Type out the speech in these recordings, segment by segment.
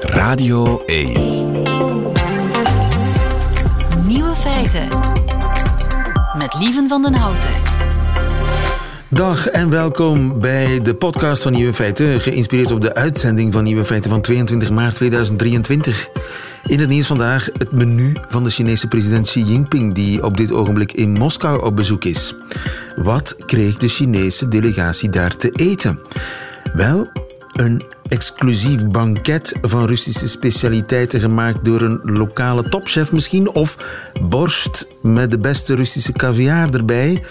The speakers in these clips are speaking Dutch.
Radio 1. Nieuwe feiten. Met Lieven van den Houten. Dag en welkom bij de podcast van Nieuwe Feiten, geïnspireerd op de uitzending van Nieuwe Feiten van 22 maart 2023. In het nieuws vandaag het menu van de Chinese president Xi Jinping, die op dit ogenblik in Moskou op bezoek is. Wat kreeg de Chinese delegatie daar te eten? Wel, een exclusief banket van Russische specialiteiten gemaakt door een lokale topchef misschien, of borst met de beste Russische caviar erbij.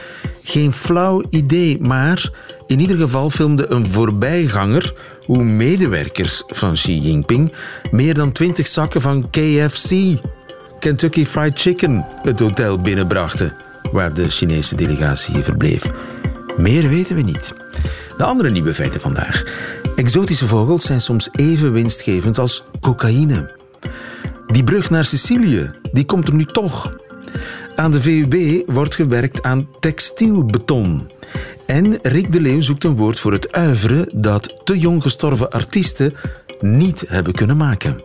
Geen flauw idee, maar in ieder geval filmde een voorbijganger hoe medewerkers van Xi Jinping meer dan 20 zakken van KFC, Kentucky Fried Chicken, het hotel binnenbrachten waar de Chinese delegatie verbleef. Meer weten we niet. De andere nieuwe feiten vandaag. Exotische vogels zijn soms even winstgevend als cocaïne. Die brug naar Sicilië, die komt er nu toch. Aan de VUB wordt gewerkt aan textielbeton. En Rick de Leeuw zoekt een woord voor het uiveren dat te jong gestorven artiesten niet hebben kunnen maken.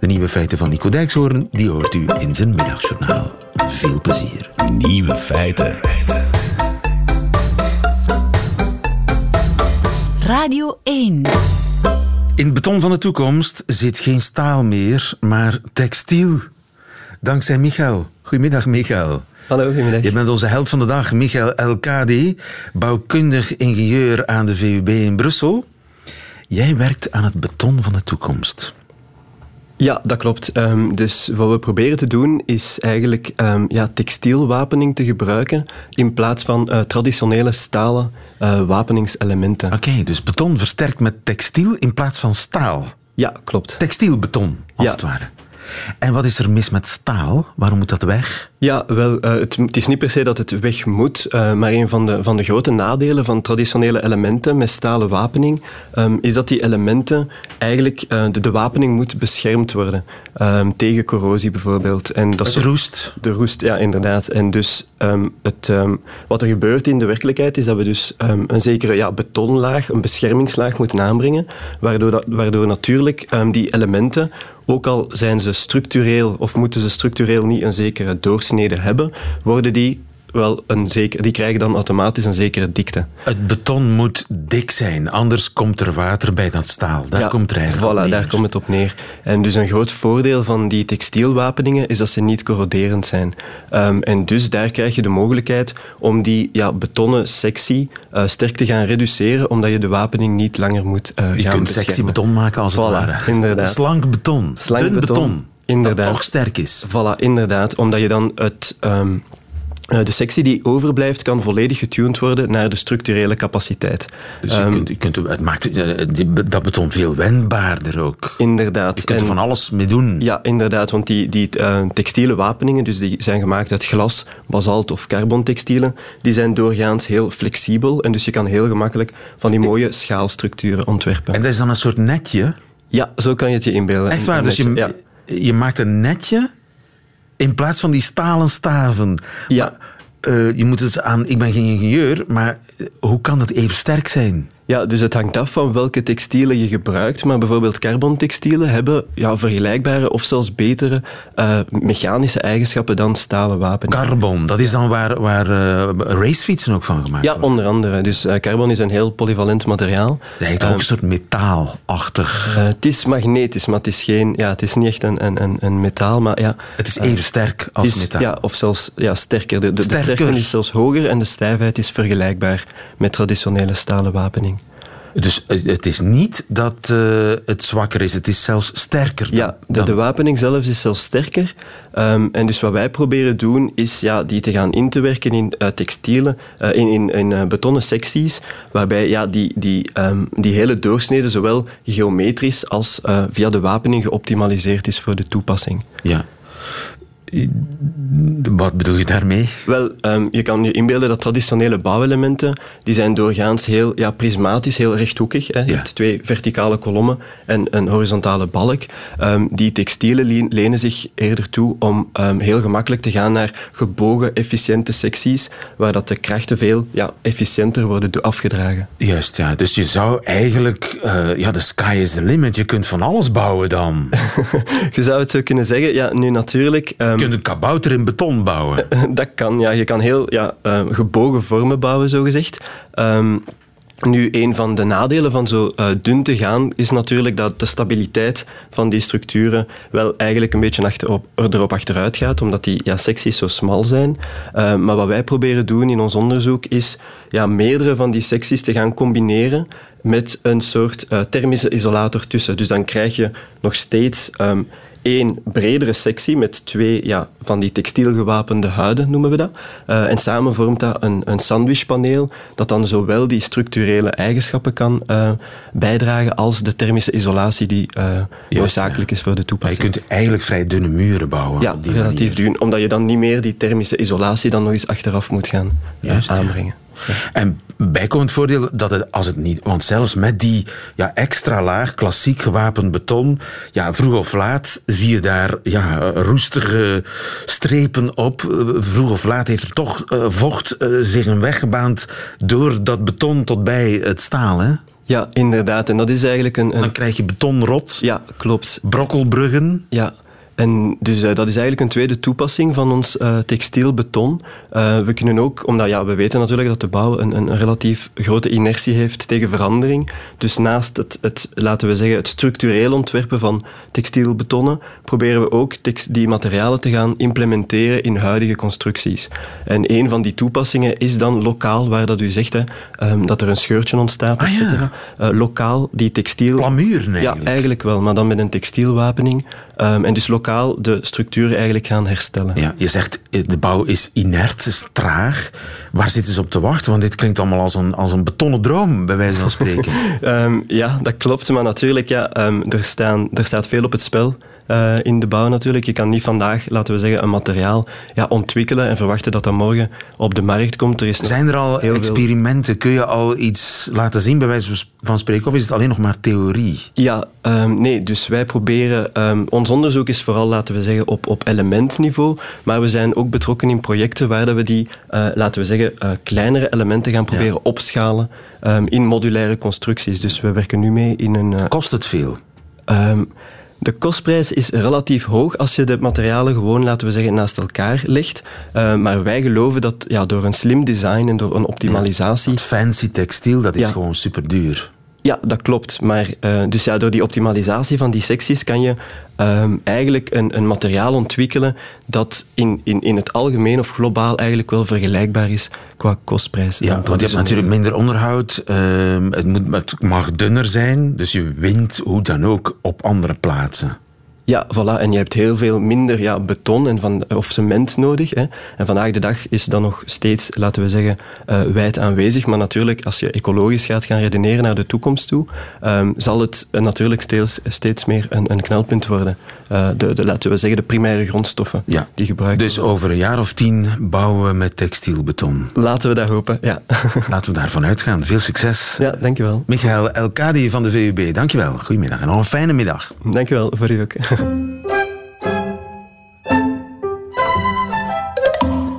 De nieuwe feiten van Nico Dijkshoorn die hoort u in zijn middagjournaal. Veel plezier. Nieuwe feiten. Radio 1. In het beton van de toekomst zit geen staal meer, maar textiel. Dankzij Michael. Goedemiddag, Michael. Hallo, goedemiddag. Je bent onze held van de dag, Michael Elkadi, bouwkundig ingenieur aan de VUB in Brussel. Jij werkt aan het beton van de toekomst. Ja, dat klopt. Ehm, dus wat we proberen te doen is eigenlijk um, ja, textielwapening te gebruiken in plaats van uh, traditionele stalen uh, wapeningselementen. Oké, dus beton versterkt met textiel in plaats van staal. Ja, klopt. Textielbeton, als Ja. het ware. En wat is er mis met staal? Waarom moet dat weg? Ja, wel, eh, het, het is niet per se dat het weg moet, eh, maar een van de, van de grote nadelen van traditionele elementen met stalen wapening ehm, is dat die elementen eigenlijk, eh, de, de wapening moet beschermd worden ehm, tegen corrosie bijvoorbeeld. En dat Het roest. De roest, ja, inderdaad. En dus ehm, het, wat er gebeurt in de werkelijkheid is dat we dus een zekere ja, betonlaag, een beschermingslaag moeten aanbrengen, waardoor, dat, waardoor natuurlijk die elementen, ook al zijn ze structureel of moeten ze structureel niet een zekere doorsnede hebben, worden die wel een zeker, die krijgen dan automatisch een zekere dikte. Het beton moet dik zijn, anders komt er water bij dat staal. Daar Ja, komt er eigenlijk voilà, op neer. daar komt het op neer. En dus een groot voordeel van die textielwapeningen is dat ze niet corroderend zijn. Ehm, en dus daar krijg je de mogelijkheid om die ja, betonnen sectie eh, sterk te gaan reduceren, omdat je de wapening niet langer moet eh Je gaan kunt beschermen. sexy beton maken als het ware. inderdaad. Slank beton. Slank Dun beton, beton. Inderdaad. Dat toch sterk is. Voilà, inderdaad. Omdat je dan het, ehm, eh, de sectie die overblijft kan volledig getuned worden naar de structurele capaciteit. Dus je Ehm, kunt, je kunt, het maakt eh, dat beton veel wendbaarder ook. Inderdaad. Je kunt er van alles mee doen. Ja, inderdaad, want die, die eh, textiele wapeningen, dus die zijn gemaakt uit glas, basalt of carbontextielen, die zijn doorgaans heel flexibel en dus je kan heel gemakkelijk van die mooie schaalstructuren ontwerpen. En dat is dan een soort netje. ja, zo kan je het je inbeelden. Echt waar, dus je, ja. Je maakt een netje in plaats van die stalen staven. Ja. Maar, eh, je moet het aan, ik ben geen ingenieur, maar eh, hoe kan dat even sterk zijn? Ja, dus het hangt af van welke textielen je gebruikt. Maar bijvoorbeeld carbontextielen hebben ja, vergelijkbare of zelfs betere eh, mechanische eigenschappen dan stalen wapenen. Carbon, dat is dan waar, waar eh, racefietsen ook van gemaakt ja, worden. onder andere. Dus eh, carbon is een heel polyvalent materiaal. Dat is eigenlijk ook een soort metaalachtig. Het is magnetisch, maar het is, geen, ja, het is niet echt een, een, een, een metaal. Maar ja, het is even sterk als het is, metaal. Ja, of zelfs ja, sterker. De, de, de Sterker. sterkte is zelfs hoger en de stijfheid is vergelijkbaar met traditionele stalen wapening. Dus het is niet dat eh, het zwakker is, het is zelfs sterker. dan- Ja, de, wapening zelf is zelfs sterker. Ehm, en dus wat wij proberen doen, is ja, die te gaan in te werken in eh, textielen, eh, in, in, in betonnen secties, waarbij ja, die, die, ehm, die hele doorsnede zowel geometrisch als via de wapening geoptimaliseerd is voor de toepassing. Ja. Wat bedoel je daarmee? Wel, um, je kan je inbeelden dat traditionele bouwelementen, die zijn doorgaans heel ja, prismatisch, heel rechthoekig. Hè. Je hebt twee verticale kolommen en een horizontale balk. Um, die textielen lenen zich eerder toe om um, heel gemakkelijk te gaan naar gebogen, efficiënte secties, waar dat de krachten veel ja, efficiënter worden afgedragen. Juist, ja. Dus je zou eigenlijk... Uh, ja, de sky is the limit. Je kunt van alles bouwen dan. je zou het zo kunnen zeggen. Ja, nu natuurlijk... Um, kunt een kabouter in beton bouwen. dat kan, ja. Je kan heel ja, uh, gebogen vormen bouwen, zogezegd. Um, nu, een van de nadelen van zo uh, dun te gaan is natuurlijk dat de stabiliteit van die structuren wel eigenlijk een beetje achterop, erop achteruit gaat, omdat die ja, secties zo smal zijn. Uh, maar wat wij proberen doen in ons onderzoek is ja, meerdere van die secties te gaan combineren met een soort uh, thermische isolator tussen. Dus dan krijg je nog steeds um, één bredere sectie met twee ja, van die textielgewapende huiden, noemen we dat. Uh, en samen vormt dat een, een sandwichpaneel dat dan zowel die structurele eigenschappen kan uh, bijdragen als de thermische isolatie die uh, noodzakelijk is voor de toepassing. Maar je kunt eigenlijk vrij dunne muren bouwen. Ja, relatief dun, omdat je dan niet meer die thermische isolatie dan nog eens achteraf moet gaan Juist, aanbrengen. En bijkomend voordeel dat het, als het niet... Want zelfs met die ja, extra laag, klassiek gewapend beton, ja, vroeg of laat zie je daar ja, roestige strepen op. Vroeg of laat heeft er toch uh, vocht uh, zich een weg gebaand door dat beton tot bij het staal, hè? Ja, inderdaad. En dat is eigenlijk een... een... Dan krijg je betonrot. Ja, klopt. Brokkelbruggen. Ja, en dus uh, dat is eigenlijk een tweede toepassing van ons uh, textiel beton. Uh, we kunnen ook, omdat ja, we weten natuurlijk dat de bouw een, een relatief grote inertie heeft tegen verandering. Dus naast het, het, laten we zeggen, het structureel ontwerpen van textielbetonnen, proberen we ook die materialen te gaan implementeren in huidige constructies. En een van die toepassingen is dan lokaal, waar dat u zegt, hè, um, dat er een scheurtje ontstaat, ah. Ja. lokaal die textiel... Plamuur, eigenlijk. Ja, eigenlijk wel, maar dan met een textielwapening. Um, en dus lokaal de structuren eigenlijk gaan herstellen. Ja, je zegt de bouw is inert, is traag. Waar zitten ze op te wachten? Want dit klinkt allemaal als een, als een betonnen droom, bij wijze van spreken. um, ja, dat klopt. Maar natuurlijk, ja, um, er, staan, er staat veel op het spel. Uh, in de bouw natuurlijk. Je kan niet vandaag, laten we zeggen, een materiaal ja, ontwikkelen en verwachten dat dat morgen op de markt komt. Er is Zijn er al experimenten? Veel... Kun je al iets laten zien, bij wijze van spreken, of is het alleen nog maar theorie? Ja, um, nee. Dus wij proberen... Um, ons onderzoek is vooral, laten we zeggen, op, op elementniveau, maar we zijn ook betrokken in projecten waar we die, uh, laten we zeggen, uh, kleinere elementen gaan proberen ja. opschalen um, in modulaire constructies. Dus we werken nu mee in een... Kost het veel? De kostprijs is relatief hoog als je de materialen gewoon, laten we zeggen, naast elkaar legt. Uh, maar wij geloven dat ja, door een slim design en door een optimalisatie... Ja, fancy textiel, dat is ja. gewoon super duur. Ja, dat klopt. Maar uh, dus ja, door die optimalisatie van die secties kan je um, eigenlijk een, een, materiaal ontwikkelen dat in, in, in het algemeen of globaal eigenlijk wel vergelijkbaar is qua kostprijs. Ja, want je hebt natuurlijk minder onderhoud. Uh, het, moet, het mag dunner zijn, dus je wint hoe dan ook op andere plaatsen. Ja, voilà. En je hebt heel veel minder ja, beton en van, of cement nodig. Hè. En vandaag de dag is dat nog steeds, laten we zeggen, uh, wijd aanwezig. Maar natuurlijk, als je ecologisch gaat gaan redeneren naar de toekomst toe, um, zal het uh, natuurlijk steeds, steeds meer een, een knelpunt worden. Uh, de, de, laten we zeggen, de primaire grondstoffen ja. die gebruikt Dus over een jaar of tien bouwen we met textielbeton. Laten we dat hopen, ja. Laten we daarvan uitgaan. Veel succes. Ja, dankjewel. Michael Elkadi van de VUB, dankjewel. Goedemiddag en nog een fijne middag. Dankjewel, voor u ook.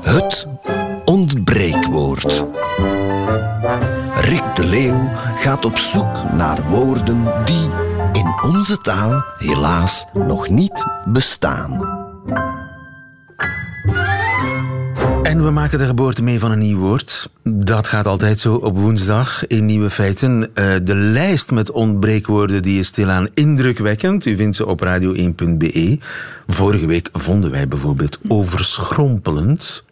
Het ontbreekwoord. Rick de Leeuw gaat op zoek naar woorden die in onze taal helaas nog niet bestaan. En we maken de geboorte mee van een nieuw woord. Dat gaat altijd zo op woensdag in Nieuwe Feiten. Uh, de lijst met ontbreekwoorden die is stilaan indrukwekkend. U vindt ze op radio1.be. Vorige week vonden wij bijvoorbeeld overschrompelend.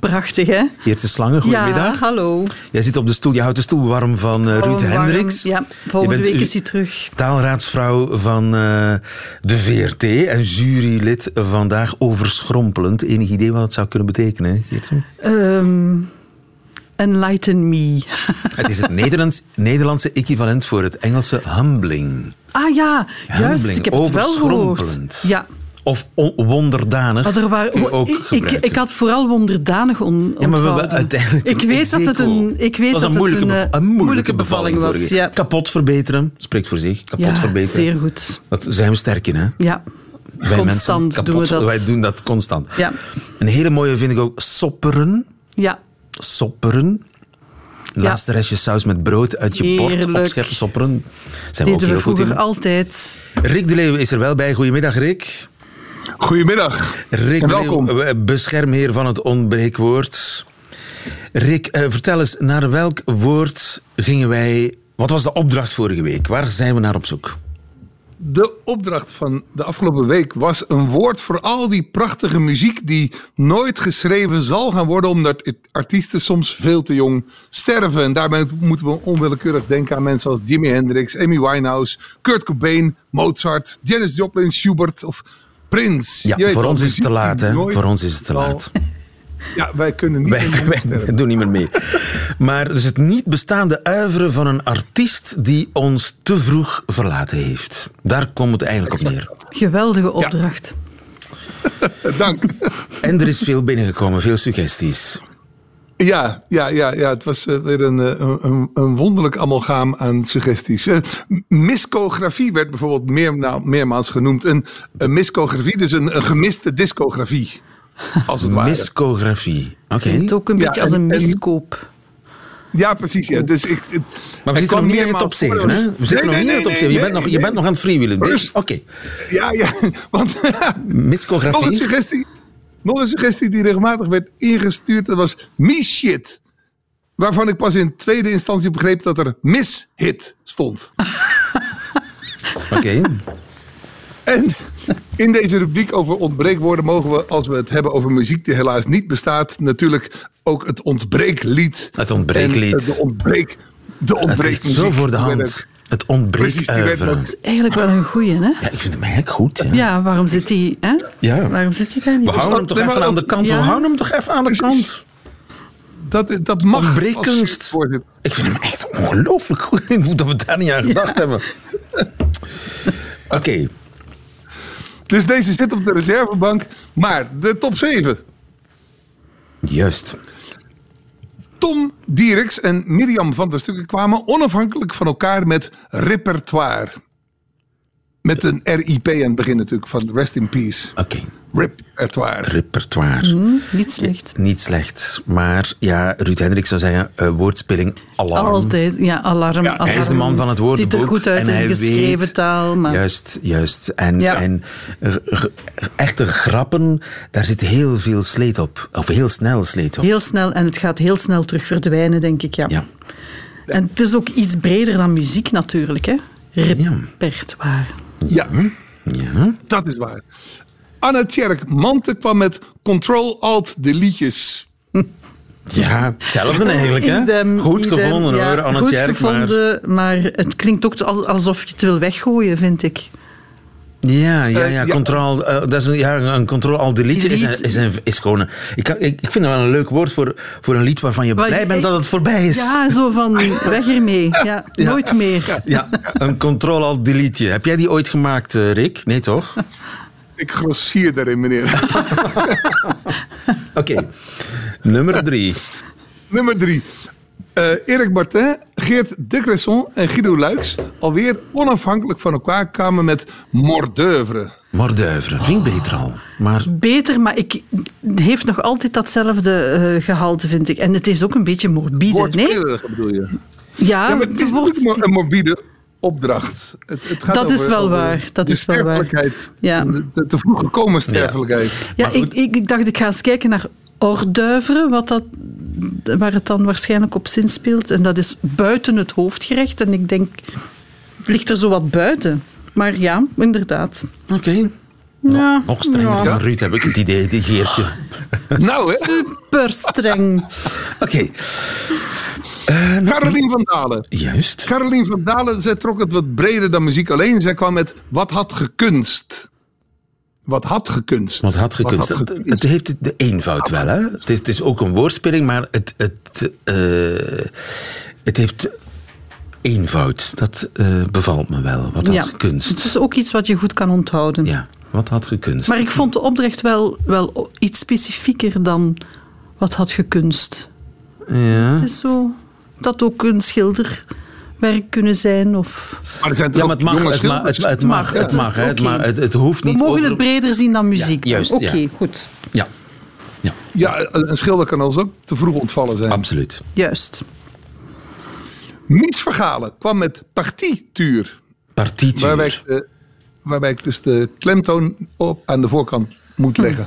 Prachtig, hè? Geertje Slangen, goedemiddag. Ja, hallo. Jij zit op de stoel, je houdt de stoel warm van uh, Ruud Hendricks. Ja, volgende week is hij terug. Taalraadsvrouw van uh, de VRT en jurylid vandaag overschrompelend. Enig idee wat het zou kunnen betekenen, Geertje? Um, enlighten me. het is het Nederlands, Nederlandse equivalent voor het Engelse humbling. Ah ja, juist. Ik heb het wel gehoord. Ja, of on- wonderdanig. Maar er waren- ook ik, ik, had vooral wonderdanig on, Ja, maar we hebben uiteindelijk... Ik weet dat het een, ik weet was dat een moeilijke, het een, bev- eh, een moeilijke bevalling was. Ja. Kapot verbeteren, spreekt voor zich. Kapot ja verbeteren. zeer goed. Dat zijn we sterk in, hè? Ja, Wij constant mensen, doen we dat. Wij doen dat constant. Ja, Een hele mooie vind ik ook sopperen. ja. Sopperen. Laatste restje saus met brood uit je bord opscheppen, sopperen. Zijn we ook we heel goed vroeger in. altijd. Rick de Leeuw is er wel bij. Goedemiddag, Rick. Goedemiddag. Rick welkom. Eh, beschermheer van het ontbreekwoord. Rick, eh, vertel eens, naar welk woord gingen wij... Wat was de opdracht vorige week? Waar zijn we naar op zoek? De opdracht van de afgelopen week was een woord voor al die prachtige muziek die nooit geschreven zal gaan worden omdat artiesten soms veel te jong sterven. En daarbij moeten we onwillekeurig denken aan mensen als Jimi Hendrix, Amy Winehouse, Kurt Cobain, Mozart, Janis Joplin, Schubert of Prince. Ja, voor ons is het te laat, hè? Voor ons is het te laat. Ja, wij kunnen niet Wij, meer wij sterven. doen niet meer mee. Maar dus het niet bestaande uiveren van een artiest die ons te vroeg verlaten heeft. Daar komt het eigenlijk op neer. Geweldige opdracht. Dank. En er is veel binnengekomen, veel suggesties. Ja, ja, ja, ja, het was eh, weer een, eh, een, een, een wonderlijk amalgaam aan suggesties. Eh, miscografie werd bijvoorbeeld meer, nou, meermaals genoemd. Een, een miscografie, dus een, een gemiste discografie. Als het ware. Miscografie. Oké. Het ook een Ja, beetje als en- een en- miskoop. Ja, precies. Ja. Dus ik, ik- Maar we zitten nog niet in de top 7, voor. hè? We zitten Nee, nog nee, niet in de top nee, 7. Je nee, bent nog, je nee. bent nog aan het freewheelen. Dus-. Oké. Ja, ja. Want nog een Miscografie. suggestie. Nog een suggestie die regelmatig werd ingestuurd. Dat was Miss-shit. Waarvan ik pas in tweede instantie begreep dat er Miss-hit stond. Oké. En in deze rubriek over ontbreekwoorden mogen we, als we het hebben over muziek die helaas niet bestaat, natuurlijk ook het ontbreeklied. Het ontbreeklied. De ontbreek, de Het ligt ontbreekmuziek. zo voor de hand. Het ontbreekuiveren. Dat is eigenlijk wel een goeie, hè? Ja, ik vind hem eigenlijk goed. Ja. Ja, waarom zit hij, hè? Ja. Waarom zit hij daar niet We houden hem toch even aan de kant. We houden hem toch even aan de kant. Dat, dat mag. Ontbreekkunst. Ik vind hem echt ongelooflijk goed. Hoe dat we daar niet aan gedacht hebben. Oké. Dus deze zit op de reservebank. Maar de top 7. Juist. Tom Dieriks en Mirjam van der Stukken kwamen onafhankelijk van elkaar met repertoire. Met een RIP aan het begin natuurlijk van Rest in Peace. Oké. Repertoire. Repertoire. Niet slecht. Niet slecht. Maar ja, Ruud Hendrik zou zeggen, eh, woordspeling alarm. Altijd, ja, alarm. Ja, alarm. Hij is de man van het woordenboek. Ziet er goed uit en hij in geschreven weet- taal. Maar Juist, juist. En, Ja. en g- echte grappen, daar zit heel veel sleet op. Of heel snel sleet op. heel snel, en het gaat heel snel terug verdwijnen, denk ik. Ja. Ja. En het is ook iets breder dan muziek natuurlijk. Hè? Repertoire. Ja, Ja. dat is waar. Anne Tjerk Mante kwam met Control-Alt-Deleetjes. ja, hetzelfde eigenlijk. Hè? Idem, goed idem, gevonden ja, hoor, Anne Goed Tjerk, maar- gevonden, maar... het klinkt ook al- alsof je het wil weggooien, vind ik. Ja, ja, Eh, ja. Control, eh, dat is een, ja, een control al delete is, een, is, een, is gewoon een, ik, kan, ik, ik vind dat wel een leuk woord voor, voor een lied waarvan je blij je bent dat het voorbij is. Ja, zo van weg ermee. Ja, Nooit meer. Ja, een control al delete. Heb jij die ooit gemaakt, eh, Rick? Nee, toch? Ik grossier daarin, meneer. Oké. Nummer drie. Nummer drie. Eh, Erik Martin, Geert de Cresson en Guido Luiks alweer onafhankelijk van elkaar kwamen met Mordeuvre. Morduivre. Vind ik beter al. Maar Beter, maar ik, heeft nog altijd datzelfde eh, gehalte, vind ik. En het is ook een beetje morbide, nee? Bedoel je? Ja, Ja, maar het is niet een morbide opdracht. Het, het gaat Dat is wel waar, dat de is wel waar. Ja. De, te vroeg gekomen sterfelijkheid. Ja, ik, ik, ik dacht, ik ga eens kijken naar orduiveren, wat dat, waar het dan waarschijnlijk op zin speelt. En dat is buiten het hoofdgerecht. En ik denk, ligt er zo wat buiten. Maar ja, inderdaad. oké. Ja, Nog strenger ja. dan Ruud heb ik het idee, die Geertje. Nou, hè? Super streng. Oké. Carolien van Dalen. Juist. Carolien van Dalen, zij trok het wat breder dan muziek alleen. Zij kwam met wat had gekunst. Wat had gekunst. Wat had gekunst. had Het, gekunst. het heeft de eenvoud wel, hè? Het is, het is ook een woordspeling, maar het, het, eh, het heeft eenvoud. Dat eh, bevalt me wel. Wat had Ja, gekunst. het is ook iets wat je goed kan onthouden. Ja. Wat had gekunst? Maar ik vond de opdracht wel, wel iets specifieker dan wat had gekunst. Ja. Het is zo dat ook een schilderwerk kunnen zijn. Of... Maar er zijn toch Ja, maar het mag, het, mag, het, mag, het mag, hè. het, mag het, het hoeft We niet mogen over... het breder zien dan muziek. Ja, juist, Oké, ja. goed. Ja, ja, Ja, een schilder kan ons ook te vroeg ontvallen zijn. absoluut. Juist. Mies Vergalen kwam met partituur. Partituur. De, waarbij ik dus de klemtoon op aan de voorkant moet Hm. leggen.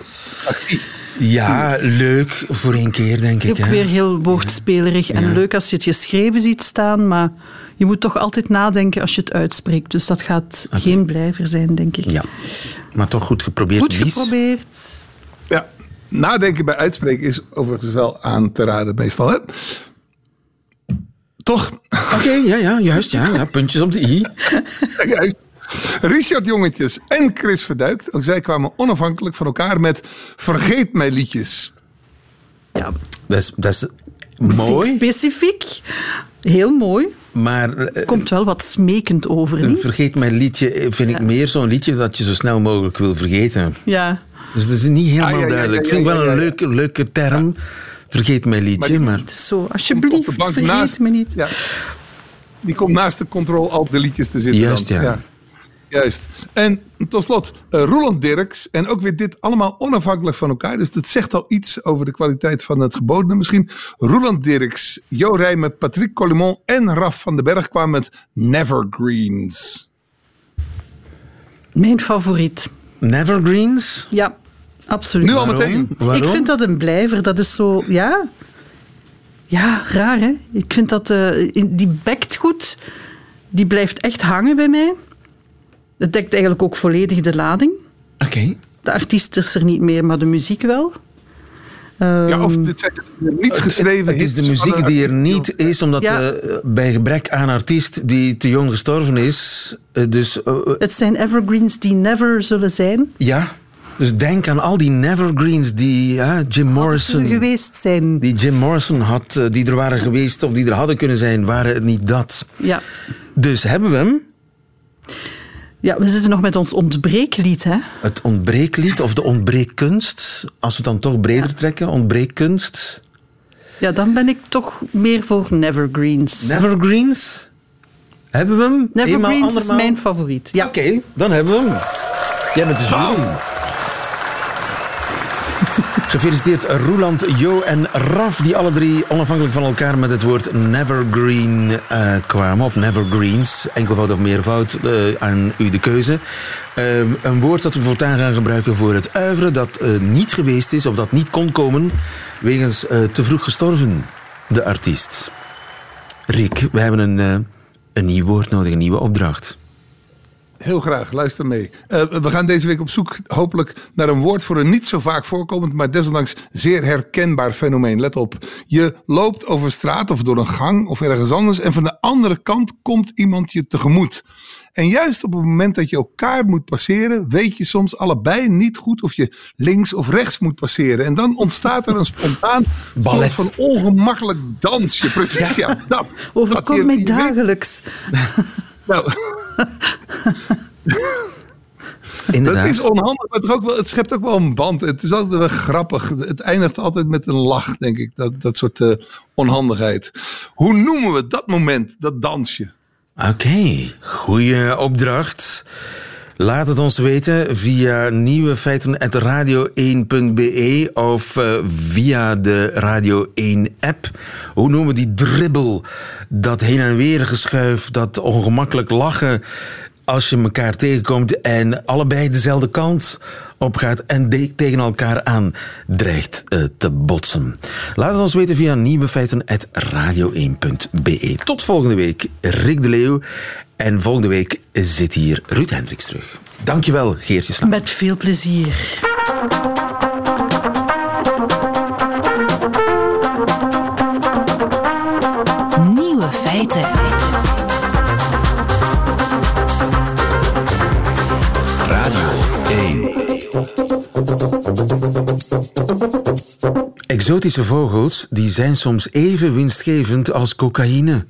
Ja, leuk voor één keer, denk ik. Ook weer heel woordspelerig en Ja. leuk als je het geschreven ziet staan, maar je moet toch altijd nadenken als je het uitspreekt. Dus dat gaat geen blijver zijn, denk ik. Ja, maar toch goed geprobeerd. Goed Lies. geprobeerd. Ja, nadenken bij uitspreken is overigens wel aan te raden meestal. Hè? Toch? Oké, ja, ja, juist. Ja, ja, puntjes op de i. Juist. Richard Jongetjes en Chris Verduikt, ook zij kwamen onafhankelijk van elkaar met Vergeet mij liedjes. Ja, Dat is, dat is mooi, specifiek. Heel mooi. maar eh, Komt wel wat smekend over, een niet? vergeet mijn liedje eh, vind ik meer zo'n liedje dat je zo snel mogelijk wil vergeten. Ja. Dus dat is niet helemaal Ah, ja, ja, ja, duidelijk. Ik ja, vind wel een ja, ja. leuke, leuke term. Vergeet mijn liedje, Maar maar... Het is zo, alsjeblieft, vergeet naast, me niet. Ja, die komt naast de control alt de liedjes te zitten. Juist, dan. ja. Juist. En tot slot, eh, Roland Dirks. En ook weer dit allemaal onafhankelijk van elkaar. Dus dat zegt al iets over de kwaliteit van het gebodene misschien. Roland Dirks, Jo Rijmen, Patrick Collimon en Raf van den Berg kwamen met Nevergreens. Mijn favoriet. Nevergreens? Ja, absoluut. Nu al meteen. Waarom? Ik vind dat een blijver. Dat is zo, ja. Ja, raar hè. Ik vind dat, eh, die bekt goed. Die blijft echt hangen bij mij. Het dekt eigenlijk ook volledig de lading. Oké. De artiest is er niet meer, maar de muziek wel. Ja, of Ehm, dit zijn de niet geschreven Het is de muziek die er niet is, omdat Ja. eh, bij gebrek aan artiest die te jong gestorven is. eh, dus eh, eh, het zijn evergreens die never zullen zijn. ja, dus denk aan al die nevergreens die ja, Jim Morrison... geweest zijn. Die Jim Morrison had, eh, die er waren geweest of die er hadden kunnen zijn, waren het niet dat. Ja. Dus hebben we hem, ja, we zitten nog met ons ontbreeklied. Hè? het ontbreeklied of de ontbreekkunst, als we het dan toch breder trekken, ontbreekkunst. Ja, dan ben ik toch meer voor Nevergreens. Nevergreens, hebben we hem? Nevergreens is mijn favoriet. Ja. Oké, dan hebben we hem. Jij bent de jury. Gefeliciteerd Roeland, Jo en Raf, die alle drie onafhankelijk van elkaar met het woord Nevergreen eh, kwamen. Of Nevergreens, enkelvoud of meervoud, eh, aan u de keuze. Eh, een woord dat we voortaan gaan gebruiken voor het uiveren dat niet geweest is of dat niet kon komen wegens te vroeg gestorven, de artiest. Rick, we hebben een, een nieuw woord nodig, een nieuwe opdracht. Heel graag, luister mee. Eh, we gaan deze week op zoek hopelijk naar een woord voor een niet zo vaak voorkomend, maar desondanks zeer herkenbaar fenomeen. Let op, je loopt over straat of door een gang of ergens anders en van de andere kant komt iemand je tegemoet. En juist op het moment dat je elkaar moet passeren, weet je soms allebei niet goed of je links of rechts moet passeren. En dan ontstaat er een spontaan Ballet. soort van ongemakkelijk dansje. Precies, ja. dat. Overkomt Dat je- mij weet- dagelijks. nou, Inderdaad. Dat is onhandig, maar toch ook wel, het schept ook wel een band. Het is altijd wel grappig. Het eindigt altijd met een lach, denk ik. Dat, dat soort eh, onhandigheid. Hoe noemen we dat moment, dat dansje? Oké, goede opdracht. Laat het ons weten via nieuwefeiten.radio1.be of eh, via de Radio 1-app. Hoe noemen we die dribbel? Dat heen en weer geschuif, dat ongemakkelijk lachen als je elkaar tegenkomt en allebei dezelfde kant opgaat en tegen elkaar aan dreigt eh, te botsen. Laat het ons weten via nieuwefeiten.radio1.be. Tot volgende week, Rick de Leeuw. En volgende week zit hier Ruud Hendricks terug. Dankjewel, Geertje Snaap. Met veel plezier. Nieuwe feiten. Radio 1. Exotische vogels die zijn soms even winstgevend als cocaïne.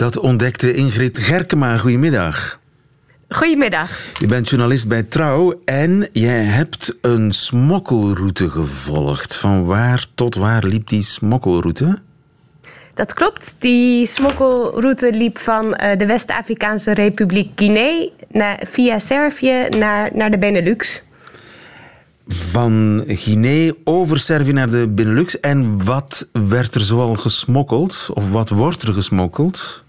Dat ontdekte Ingrid Gerkema. Goedemiddag. Goedemiddag. Je bent journalist bij Trouw en jij hebt een smokkelroute gevolgd. Van waar tot waar liep die smokkelroute? Dat klopt. Die smokkelroute liep van uh, de West-Afrikaanse Republiek Guinea naar, via Servië naar, naar de Benelux. Van Guinea over Servië naar de Benelux. En wat werd er zoal gesmokkeld? Of wat wordt er gesmokkeld?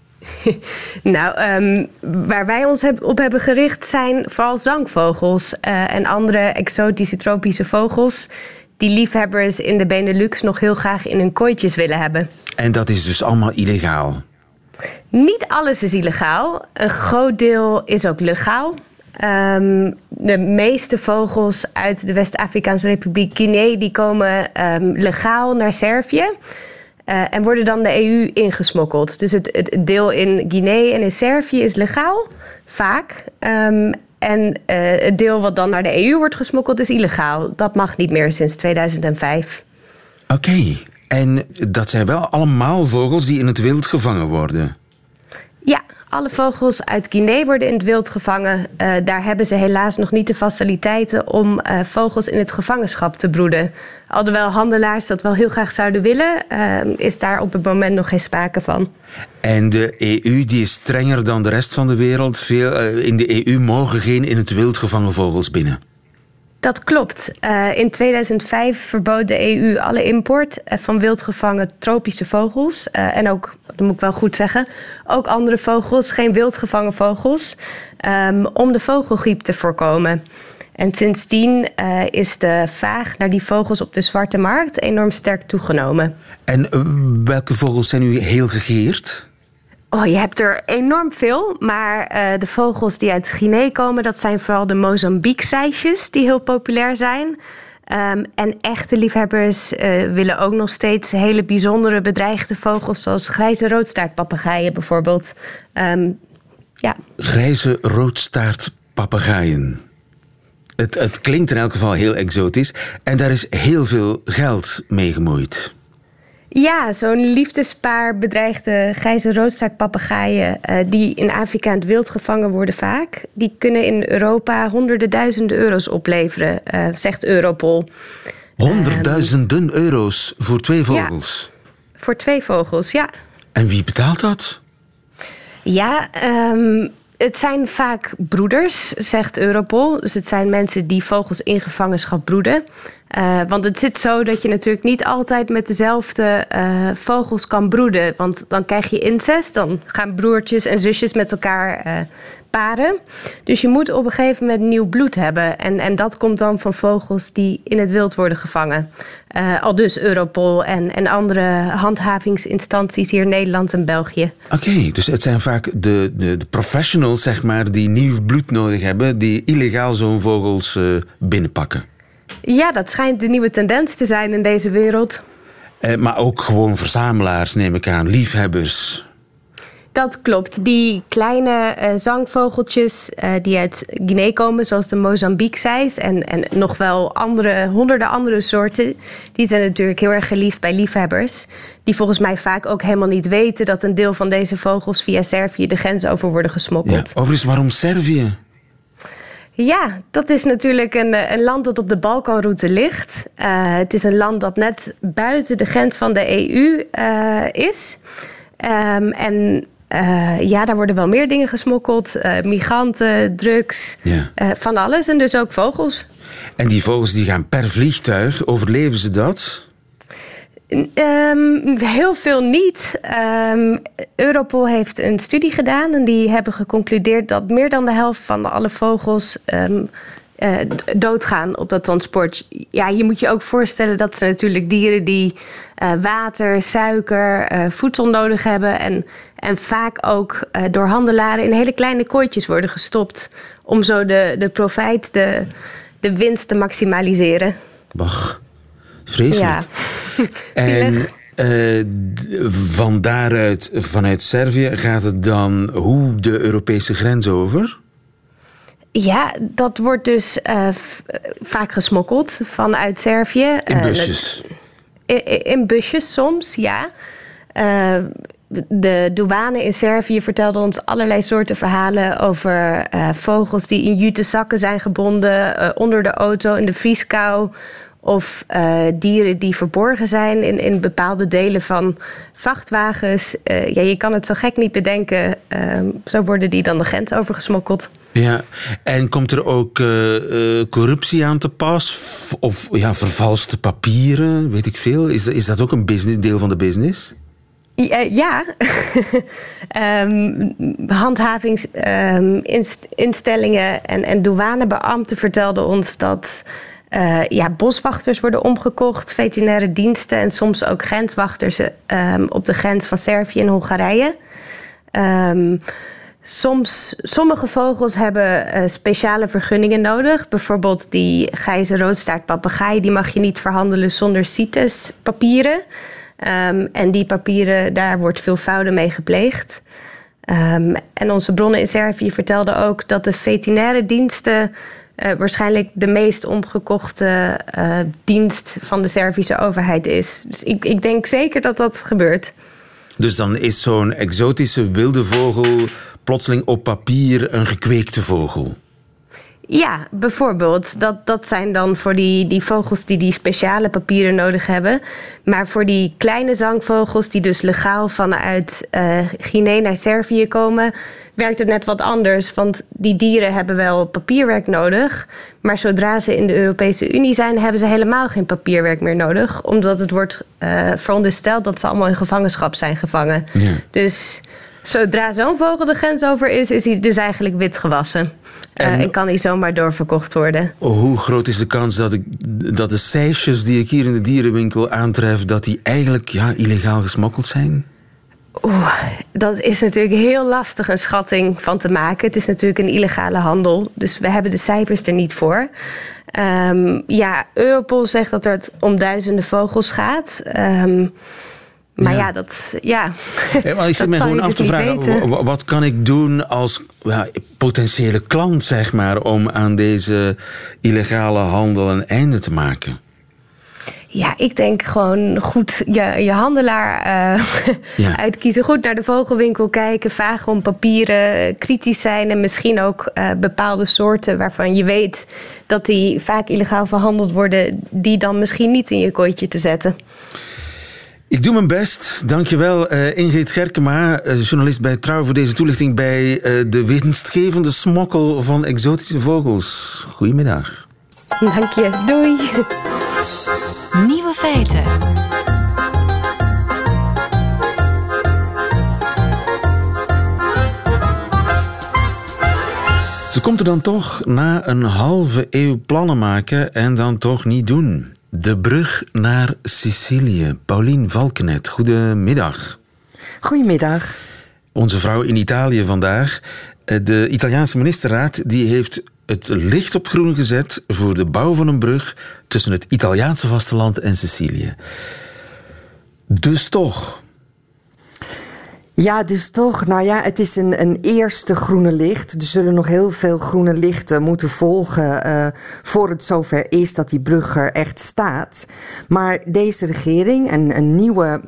nou, um, waar wij ons heb, op hebben gericht zijn vooral zangvogels uh, en andere exotische tropische vogels die liefhebbers in de Benelux nog heel graag in hun kooitjes willen hebben. En dat is dus allemaal illegaal? Niet alles is illegaal. Een groot deel is ook legaal. Um, de meeste vogels uit de West-Afrikaanse Republiek Guinea die komen um, legaal naar Servië. Uh, en worden dan de EU ingesmokkeld. Dus het, het, deel in Guinea en in Servië is legaal, vaak. Um, en uh, het deel wat dan naar de EU wordt gesmokkeld is illegaal. Dat mag niet meer sinds 2005. Oké, okay. en dat zijn wel allemaal vogels die in het wild gevangen worden? Ja, alle vogels uit Guinea worden in het wild gevangen. Uh, daar hebben ze helaas nog niet de faciliteiten om uh, vogels in het gevangenschap te broeden. Alhoewel handelaars dat wel heel graag zouden willen, uh, is daar op het moment nog geen sprake van. En de EU die is strenger dan de rest van de wereld. Veel, in de EU mogen geen in het wild gevangen vogels binnen. Dat klopt. Uh, in 2005 verbood de EU alle import van wildgevangen tropische vogels. Uh, en ook, dat moet ik wel goed zeggen, ook andere vogels, geen wildgevangen vogels, um, om de vogelgriep te voorkomen. En sindsdien is de vraag naar die vogels op de zwarte markt enorm sterk toegenomen. En welke vogels zijn nu heel gegeerd? Oh, je hebt er enorm veel. Maar uh, de vogels die uit Guinea komen, dat zijn vooral de Mozambique-zeisjes die heel populair zijn. Um, en echte liefhebbers uh, willen ook nog steeds hele bijzondere bedreigde vogels, zoals grijze roodstaartpapegaaien bijvoorbeeld. Um, ja. Grijze roodstaartpapegaaien. Het, het klinkt in elk geval heel exotisch en daar is heel veel geld mee gemoeid. Ja, zo'n liefdespaar bedreigde grijze roodstaartpapegaaien... Uh, die in Afrika in het wild gevangen worden vaak... die kunnen in Europa honderden duizenden euro's opleveren, uh, zegt Europol. Honderdduizenden um, euro's voor twee vogels? Ja, voor twee vogels, ja. En wie betaalt dat? Ja, um, het zijn vaak broeders, zegt Europol. Dus het zijn mensen die vogels in gevangenschap broeden. Uh, want het zit zo dat je natuurlijk niet altijd met dezelfde uh, vogels kan broeden. Want dan krijg je incest, dan gaan broertjes en zusjes met elkaar uh, paren. Dus je moet op een gegeven moment nieuw bloed hebben. En, en dat komt dan van vogels die in het wild worden gevangen. al dus Europol en, en andere handhavingsinstanties hier in Nederland en België. Oké, dus het zijn vaak de, de, de, professionals zeg maar, die nieuw bloed nodig hebben... die illegaal zo'n vogels binnenpakken. Ja, dat schijnt de nieuwe tendens te zijn in deze wereld. Eh, maar ook gewoon verzamelaars, neem ik aan, liefhebbers. Dat klopt. Die kleine uh, zangvogeltjes uh, die uit Guinea komen, zoals de Mozambique-zeis en, en nog wel andere, honderden andere soorten, die zijn natuurlijk heel erg geliefd bij liefhebbers. Die volgens mij vaak ook helemaal niet weten dat een deel van deze vogels via Servië de grens over worden gesmokkeld. Ja, overigens, waarom Servië? Ja, dat is natuurlijk een, een land dat op de Balkanroute ligt. Uh, het is een land dat net buiten de grens van de EU uh, is. Um, en uh, ja, daar worden wel meer dingen gesmokkeld. migranten, drugs, ja. van alles. En dus ook vogels. En die vogels die gaan per vliegtuig. Overleven ze dat? Um, heel veel niet. Um, Europol heeft een studie gedaan en die hebben geconcludeerd dat meer dan de helft van alle vogels um, uh, doodgaan op dat transport. Ja, je moet je ook voorstellen dat ze natuurlijk dieren die uh, water, suiker, uh, voedsel nodig hebben en, en vaak ook door handelaren in hele kleine kooitjes worden gestopt om zo de, de profijt, de, de winst te maximaliseren. Bach. Vreselijk. Ja. en uh, van daaruit, vanuit Servië, gaat het dan hoe de Europese grens over? Ja, dat wordt dus uh, vaak gesmokkeld vanuit Servië. In busjes? Uh, in, in, busjes soms, ja. de douane in Servië vertelde ons allerlei soorten verhalen over vogels die in jute zakken zijn gebonden, onder de auto, in de vrieskou. Of uh, dieren die verborgen zijn in, in bepaalde delen van vrachtwagens. ja, je kan het zo gek niet bedenken. Ehm, zo worden die dan de grens overgesmokkeld. Ja, en komt er ook corruptie aan te pas? Of ja, vervalste papieren, weet ik veel. Is dat, is dat ook een business, deel van de business? Ja, um, handhavingsinstellingen um, en, en douanebeambten vertelden ons dat uh, ja, boswachters worden omgekocht, veterinaire diensten en soms ook grenswachters um, op de grens van Servië en Hongarije. Soms, sommige vogels hebben uh, speciale vergunningen nodig. Bijvoorbeeld die grijze roodstaartpapegaai, die mag je niet verhandelen zonder CITES-papieren. Um, en die papieren, daar wordt veel fraude mee gepleegd. En onze bronnen in Servië vertelden ook dat de veterinaire diensten uh, waarschijnlijk de meest omgekochte uh, dienst van de Servische overheid is. Dus ik, ik denk zeker dat dat gebeurt. Dus dan is zo'n exotische wilde vogel plotseling op papier een gekweekte vogel? Ja, bijvoorbeeld. Dat, dat zijn dan voor die, die vogels die die speciale papieren nodig hebben. Maar voor die kleine zangvogels, die dus legaal vanuit uh, Guinea naar Servië komen, werkt het net wat anders. Want die dieren hebben wel papierwerk nodig. Maar zodra ze in de Europese Unie zijn, hebben ze helemaal geen papierwerk meer nodig. Omdat het wordt uh, verondersteld dat ze allemaal in gevangenschap zijn gevangen. Ja. Dus zodra zo'n vogel de grens over is, is hij dus eigenlijk wit gewassen. En, uh, kan niet zomaar doorverkocht worden. Hoe groot is de kans dat, ik, dat de seisjes die ik hier in de dierenwinkel aantref... dat die eigenlijk ja, illegaal gesmokkeld zijn? Oeh, dat is natuurlijk heel lastig een schatting van te maken. Het is natuurlijk een illegale handel, dus we hebben de cijfers er niet voor. Um, ja, Europol zegt dat het om duizenden vogels gaat. Um, maar ja, ja dat. Ja, maar ik zit me gewoon af dus te vragen: wat kan ik doen als ja, potentiële klant, zeg maar, om aan deze illegale handel een einde te maken? Ja, ik denk gewoon goed je, je handelaar uh, uitkiezen. Goed naar de vogelwinkel kijken, vragen om papieren, kritisch zijn en misschien ook uh, bepaalde soorten waarvan je weet dat die vaak illegaal verhandeld worden, die dan misschien niet in je kooitje te zetten. Ik doe mijn best. Dankjewel uh, Ingrid Gerkema, uh, journalist bij Trouw, voor deze toelichting bij uh, de winstgevende smokkel van exotische vogels. Goedemiddag. Dank je. Doei. Nieuwe feiten. Ze komt er dan toch na een halve eeuw plannen maken en dan toch niet doen. De brug naar Sicilië. Paulien Valkenet, goedemiddag. Goedemiddag. Onze vrouw in Italië vandaag. Eh, de Italiaanse ministerraad die heeft het licht op groen gezet voor de bouw van een brug tussen het Italiaanse vasteland en Sicilië. Dus toch, ja, dus toch. Nou ja, het is een, een eerste groene licht. Er zullen nog heel veel groene lichten moeten volgen uh, voor het zover is dat die brug er echt staat. Maar deze regering, een, een nieuwe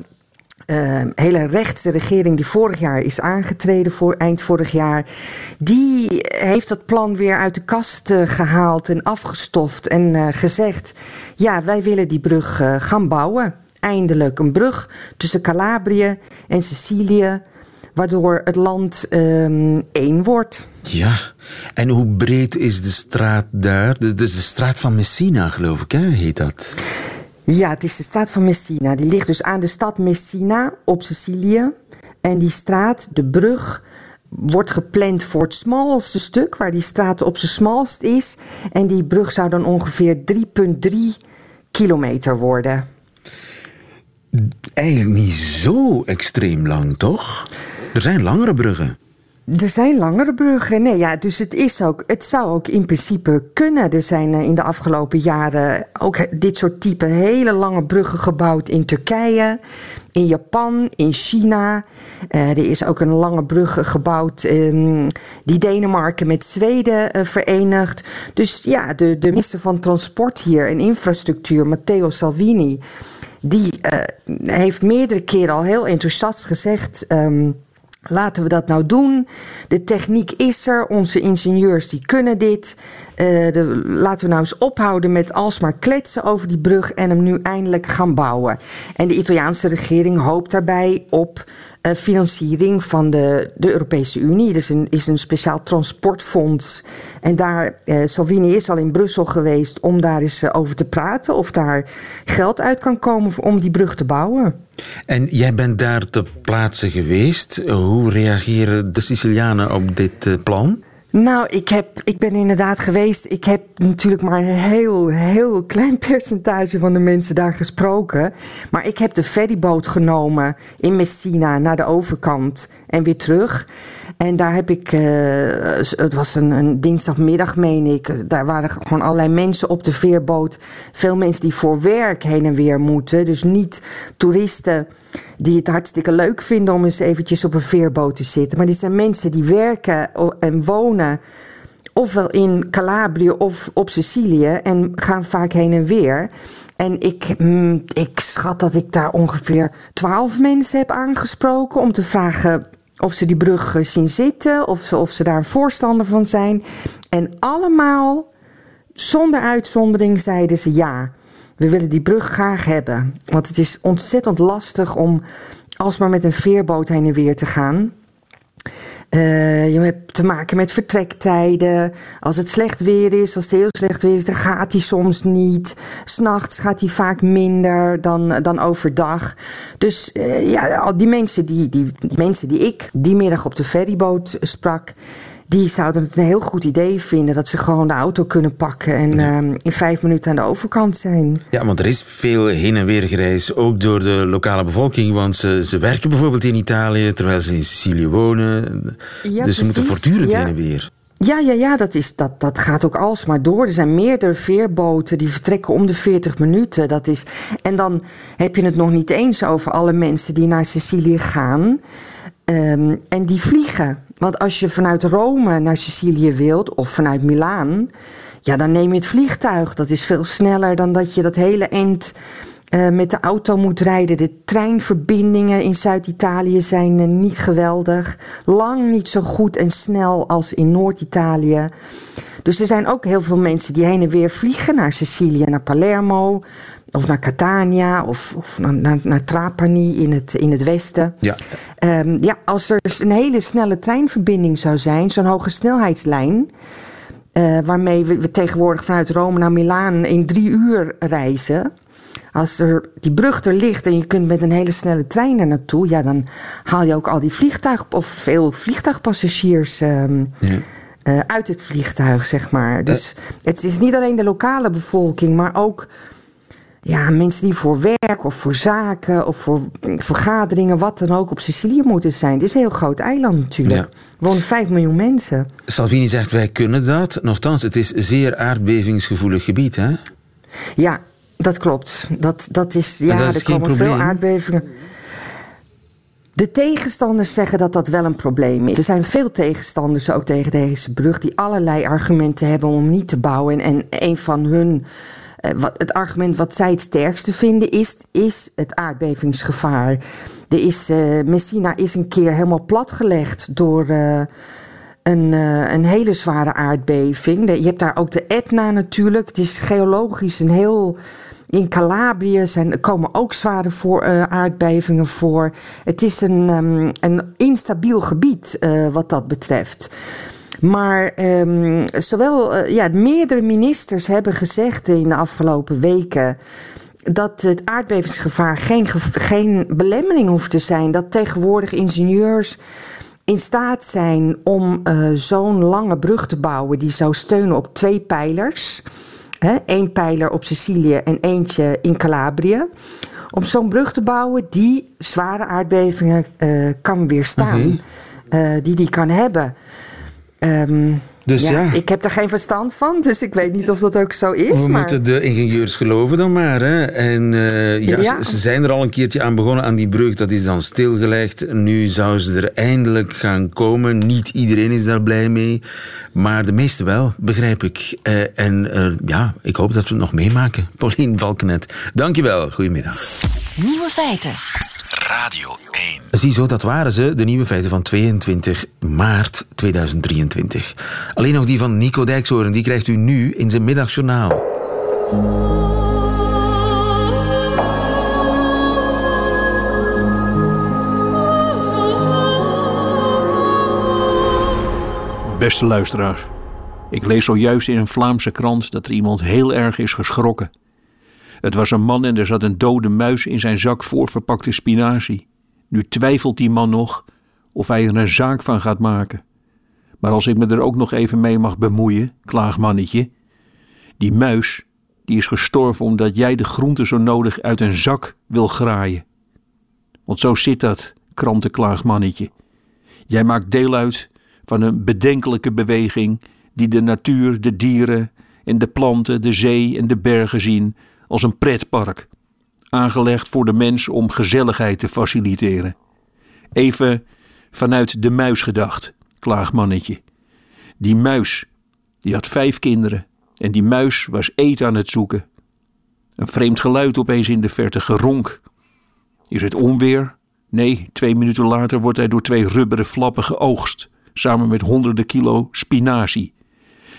uh, hele rechtse regering die vorig jaar is aangetreden, voor, eind vorig jaar, die heeft dat plan weer uit de kast uh, gehaald en afgestoft en uh, gezegd: ja, wij willen die brug gaan bouwen eindelijk een brug tussen Calabrië en Sicilië, waardoor het land um, één wordt. Ja, en hoe breed is de straat daar? Dat is de straat van Messina, geloof ik, hè? heet dat? Ja, het is de straat van Messina. Die ligt dus aan de stad Messina op Sicilië. En die straat, de brug, wordt gepland voor het smalste stuk, waar die straat op zijn smalst is. En die brug zou dan ongeveer 3,3 kilometer worden eigenlijk niet zo extreem lang, toch? Er zijn langere bruggen. Er zijn langere bruggen. Nee, ja, dus het, is ook, het zou ook in principe kunnen. Er zijn eh, in de afgelopen jaren ook dit soort type hele lange bruggen gebouwd in Turkije, in Japan, in China. Uh, er is ook een lange brug gebouwd um, die Denemarken met Zweden uh, verenigt. Dus ja, de, minister van Transport hier en Infrastructuur, Matteo Salvini, die heeft meerdere keren al heel enthousiast gezegd. Um, Laten we dat nou doen. De techniek is er. Onze ingenieurs die kunnen dit. De, laten we nou eens ophouden met alsmaar kletsen over die brug en hem nu eindelijk gaan bouwen. En de Italiaanse regering hoopt daarbij op financiering van de, de Europese Unie. Er is een, is een speciaal transportfonds. En daar, uh, Salvini is al in Brussel geweest om daar eens over te praten. Of daar geld uit kan komen om die brug te bouwen. En jij bent daar ter plaatse geweest. Hoe reageren de Sicilianen op dit uh, plan? Nou, ik, heb, ik ben inderdaad geweest. Ik heb natuurlijk maar een heel, heel klein percentage van de mensen daar gesproken. Maar ik heb de ferryboot genomen in Messina naar de overkant en weer terug. En daar heb ik, uh, het was een, een, dinsdagmiddag, meen ik. Daar waren gewoon allerlei mensen op de veerboot. Veel mensen die voor werk heen en weer moeten. Dus niet toeristen die het hartstikke leuk vinden om eens eventjes op een veerboot te zitten. Maar dit zijn mensen die werken en wonen ofwel in Calabrië of op Sicilië en gaan vaak heen en weer. En ik, mm, ik schat dat ik daar ongeveer twaalf mensen heb aangesproken om te vragen of ze die brug zien zitten, of ze, of ze daar een voorstander van zijn. En allemaal, zonder uitzondering, zeiden ze ja. We willen die brug graag hebben. Want het is ontzettend lastig om alsmaar met een veerboot heen en weer te gaan. Uh, je hebt te maken met vertrektijden. Als het slecht weer is, als het heel slecht weer is, dan gaat hij soms niet. S'nachts gaat hij vaak minder dan, dan overdag. Dus uh, ja, al die mensen die, die, die mensen die ik die middag op de ferryboot sprak die zouden het een heel goed idee vinden dat ze gewoon de auto kunnen pakken en ja. uh, in vijf minuten aan de overkant zijn. Ja, want er is veel heen en weer gereisd, ook door de lokale bevolking, want ze, ze werken bijvoorbeeld in Italië terwijl ze in Sicilië wonen. Ja, dus ze moeten voortdurend ja. heen en weer. Ja, ja, ja dat, is, dat, dat gaat ook alsmaar door. Er zijn meerdere veerboten die vertrekken om de 40 minuten. Dat is, en dan heb je het nog niet eens over alle mensen die naar Sicilië gaan. Um, en die vliegen. Want als je vanuit Rome naar Sicilië wilt of vanuit Milaan, ja, dan neem je het vliegtuig. Dat is veel sneller dan dat je dat hele eind uh, met de auto moet rijden. De treinverbindingen in Zuid-Italië zijn uh, niet geweldig. Lang niet zo goed en snel als in Noord-Italië. Dus er zijn ook heel veel mensen die heen en weer vliegen naar Sicilië, naar Palermo of naar Catania of, of naar, Trapani in het, in het westen. Ja. Um, ja, als er een hele snelle treinverbinding zou zijn, zo'n hoge snelheidslijn. Uh, waarmee we, we, tegenwoordig vanuit Rome naar Milaan in drie uur reizen. Als er die brug er ligt en je kunt met een hele snelle trein er naartoe, ja, dan haal je ook al die vliegtuig of veel vliegtuigpassagiers. Um, ja. Uh, uit het vliegtuig, zeg maar. Dus uh. het is niet alleen de lokale bevolking, maar ook ja, mensen die voor werk of voor zaken of voor vergaderingen, wat dan ook, op Sicilië moeten zijn. Het is een heel groot eiland natuurlijk. Ja. Er wonen 5 miljoen mensen. Salvini zegt wij kunnen dat. Nochtans, het is zeer aardbevingsgevoelig gebied, hè? Ja, dat klopt. Dat, dat is, ja, dat is er komen probleem. veel aardbevingen. De tegenstanders zeggen dat dat wel een probleem is. Er zijn veel tegenstanders ook tegen deze brug die allerlei argumenten hebben om niet te bouwen. En een van hun wat, het argument wat zij het sterkste vinden is, is het aardbevingsgevaar. Er is, uh, Messina is een keer helemaal platgelegd door uh, een, uh, een hele zware aardbeving. Je hebt daar ook de Etna natuurlijk. Het is geologisch een heel... In Calabrië zijn, komen ook zware voor, aardbevingen voor. Het is een, um, een instabiel gebied wat dat betreft. Maar um, zowel ja, meerdere ministers hebben gezegd in de afgelopen weken dat het aardbevingsgevaar geen, geen belemmering hoeft te zijn. Dat tegenwoordig ingenieurs in staat zijn om uh, zo'n lange brug te bouwen die zou steunen op twee pijlers. Eén pijler op Sicilië en eentje in Calabrië. Om zo'n brug te bouwen die zware aardbevingen uh, kan weerstaan. Mm -hmm. uh, die die kan hebben. Um, dus ja, ja, Ik heb er geen verstand van, dus ik weet niet of dat ook zo is. We moeten de ingenieurs geloven dan maar. Hè? En uh, ja, ja, Ze, zijn er al een keertje aan begonnen aan die brug. Dat is dan stilgelegd. Nu zou ze er eindelijk gaan komen. Niet iedereen is daar blij mee. Maar de meeste wel, begrijp ik. Uh, en uh, ja, ik hoop dat we het nog meemaken. Paulien Valkenet, dankjewel. Goedemiddag. Nieuwe feiten. Radio 1. Ziezo, dat waren ze, de nieuwe feiten van 22 maart 2023. Alleen nog die van Nico Dijkshoorn, die krijgt u nu in zijn middagjournaal. Beste luisteraars, ik lees zojuist in een Vlaamse krant dat er iemand heel erg is geschrokken. Het was een man en er zat een dode muis in zijn zak voorverpakte spinazie. Nu twijfelt die man nog of hij er een zaak van gaat maken. Maar als ik me er ook nog even mee mag bemoeien, klaagmannetje. Die muis, die is gestorven omdat jij de groente zo nodig uit een zak wil graaien. Want zo zit dat, krantenklaagmannetje. Jij maakt deel uit van een bedenkelijke beweging die de natuur, de dieren en de planten, de zee en de bergen zien als een pretpark, aangelegd voor de mens om gezelligheid te faciliteren. Even vanuit de muis gedacht, klaagmannetje. Die muis, die had vijf kinderen en die muis was eten aan het zoeken. Een vreemd geluid opeens in de verte, geronk. Is het onweer? Nee, twee minuten later wordt hij door twee rubberen flappen geoogst, samen met honderden kilo spinazie.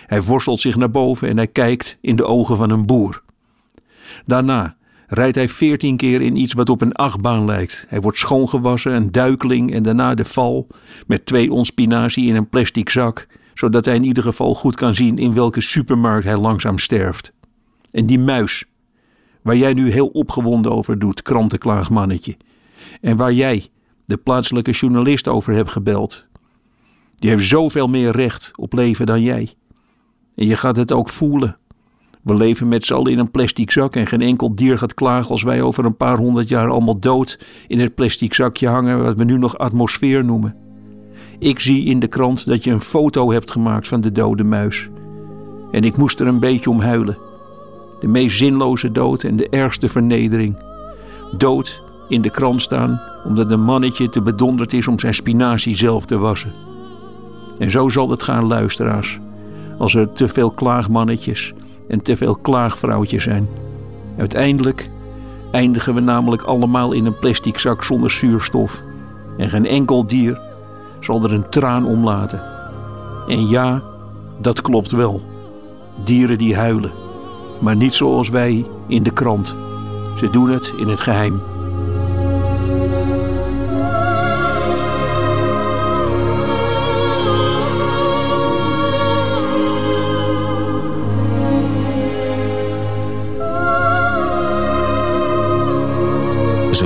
Hij worstelt zich naar boven en hij kijkt in de ogen van een boer. Daarna rijdt hij veertien keer in iets wat op een achtbaan lijkt. Hij wordt schoongewassen, een duikeling en daarna de val met twee ons spinazie in een plastic zak, zodat hij in ieder geval goed kan zien in welke supermarkt hij langzaam sterft. En die muis, waar jij nu heel opgewonden over doet, krantenklaagmannetje, en waar jij, de plaatselijke journalist, over hebt gebeld, die heeft zoveel meer recht op leven dan jij. En je gaat het ook voelen we leven met z'n allen in een plastic zak en geen enkel dier gaat klagen als wij over een paar honderd jaar allemaal dood in het plastic zakje hangen wat we nu nog atmosfeer noemen. Ik zie in de krant dat je een foto hebt gemaakt van de dode muis. En ik moest er een beetje om huilen. De meest zinloze dood en de ergste vernedering. Dood in de krant staan omdat een mannetje te bedonderd is om zijn spinazie zelf te wassen. En zo zal het gaan, luisteraars. Als er te veel klaagmannetjes en te veel klaagvrouwtjes zijn. Uiteindelijk eindigen we namelijk allemaal in een plastic zak zonder zuurstof. En geen enkel dier zal er een traan om laten. En ja, dat klopt wel. Dieren die huilen. Maar niet zoals wij in de krant. Ze doen het in het geheim.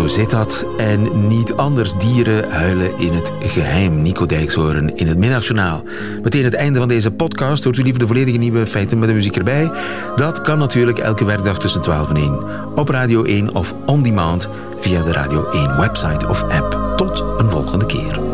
Zo zit dat. En niet anders. Dieren huilen in het geheim. Nico Dijkshoorn in het Middagjournaal. Meteen het einde van deze podcast. Hoort u liever de volledige nieuwe feiten met de muziek erbij? Dat kan natuurlijk elke werkdag tussen 12 en 1. Op Radio 1 of on demand via de Radio 1 website of app. Tot een volgende keer.